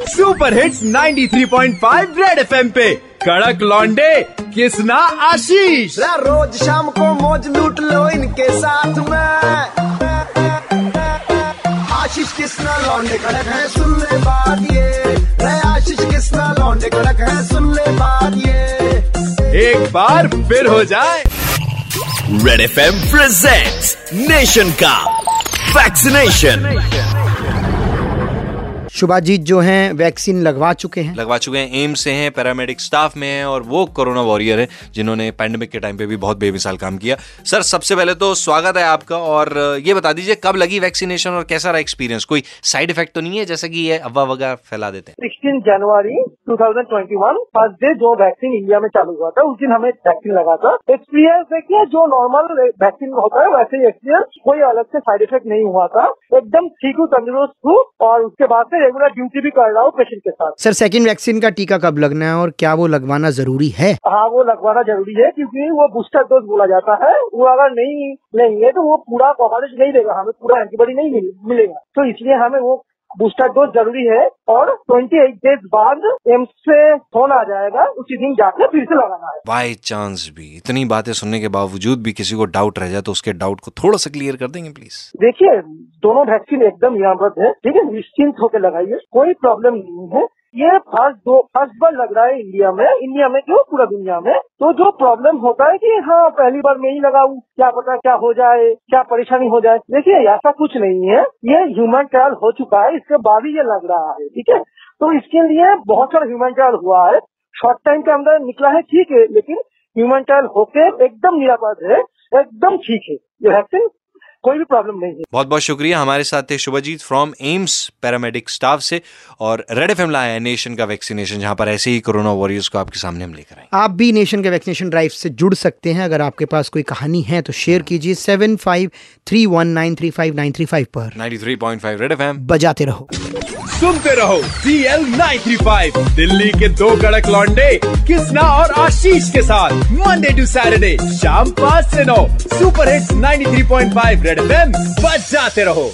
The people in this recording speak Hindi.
सुपर हिट्स 93.5 रेड एफएम पे। कड़क लॉन्डे किसना आशीष? रोज शाम को मौज लूट लो इनके साथ में। आशीष किसना लौंडे कड़क है सुन ले बात ये। आशीष किसना लौंडे कड़क है सुन ले बात ये। एक बार फिर हो जाए। Red F M presents nation का वैक्सीनेशन शुभाजीत जो हैं वैक्सीन लगवा चुके हैं। लगवा चुके हैं एम्स से हैं पैरामेडिक स्टाफ में हैं और वो कोरोना वॉरियर हैं जिन्होंने पैंडमिक के टाइम पे भी बहुत बेमिसाल काम किया। सर सबसे पहले तो स्वागत है आपका और ये बता दीजिए कब लगी वैक्सीनेशन और कैसा रहा एक्सपीरियंस कोई साइड इफ़ेक्ट तो नहीं है जैसे कि ये अफवाह वगैरह फैला देते हैं? सिक्सटीन जनवरी 2021 फ़र्स्ट डे जो वैक्सीन इंडिया में चालू हुआ था उस दिन हमें वैक्सीन लगा था। एक्सपीरियंस देखिए जो नॉर्मल वैक्सीन होता है वैसे ही एक्सपीरियंस कोई अलग से साइड इफ़ेक्ट नहीं हुआ था। एकदम ठीक हूँ तंदुरुस्त हूँ और उसके बाद से रेगुलर ड्यूटी भी कर रहा हूँ पेशेंट के साथ। सर सेकंड वैक्सीन का टीका कब लगना है और क्या वो लगवाना ज़रूरी है? हाँ वो लगवाना ज़रूरी है क्योंकि वो बूस्टर डोज बोला जाता है। वो अगर नहीं लेंगे तो वो पूरा कवरेज नहीं देगा हमें पूरा एंटीबॉडी नहीं मिलेगा। तो इसलिए हमें वो बूस्टर डोज ज़रूरी है और 28 डेज़ बाद एम्स से फ़ोन आ जाएगा उसी दिन जाकर फिर से लगाना है। बाई चांस भी इतनी बातें सुनने के बावजूद भी किसी को डाउट रह जाए तो उसके डाउट को थोड़ा सा क्लियर कर देंगे प्लीज़ देखिए दोनों वैक्सीन एकदम निरापद है ठीक है निश्चिंत होकर लगाइए कोई प्रॉब्लम नहीं है। ये फ़र्स्ट दो, फ़र्स्ट बार लग रहा है इंडिया में। इंडिया में क्यों? पूरा दुनिया में। तो जो प्रॉब्लम होता है कि हाँ पहली बार मैं ही लगाऊ, क्या पता क्या हो जाए, क्या परेशानी हो जाए। देखिए, ऐसा कुछ नहीं है। ये ह्यूमन ट्रायल हो चुका है, इसके बाद ही ये लग रहा है, ठीक है? तो इसके लिए बहुत सारा ह्यूमन ट्रायल हुआ है। शॉर्ट टाइम के अंदर निकला है, ठीक है, लेकिन ह्यूमन ट्रायल होके एकदम निरापद है, एकदम ठीक है। ये वैक्सीन कोई भी प्रॉब्लम नहीं है। बहुत बहुत शुक्रिया हमारे साथ थे Shubhajit from AIIMS paramedic staff से और रेड एफएम लाया है नेशन का वैक्सीनेशन जहाँ पर ऐसे ही कोरोना वॉरियर्स को आपके सामने हम लेकर आए आप भी नेशन के वैक्सीनेशन ड्राइव से जुड़ सकते हैं। अगर आपके पास कोई कहानी है तो शेयर कीजिए seven five three one nine three five nine three five पर। 93.5 रेड एफएम बजाते रहो। सुनते रहो सी एल दिल्ली के दो कड़क लॉन्डे कृष्णा और आशीष के साथ। मंडे टू सैटरडे शाम पाँच से नौ सुपर हिट्स 93.5 रेड फैम बस जाते रहो।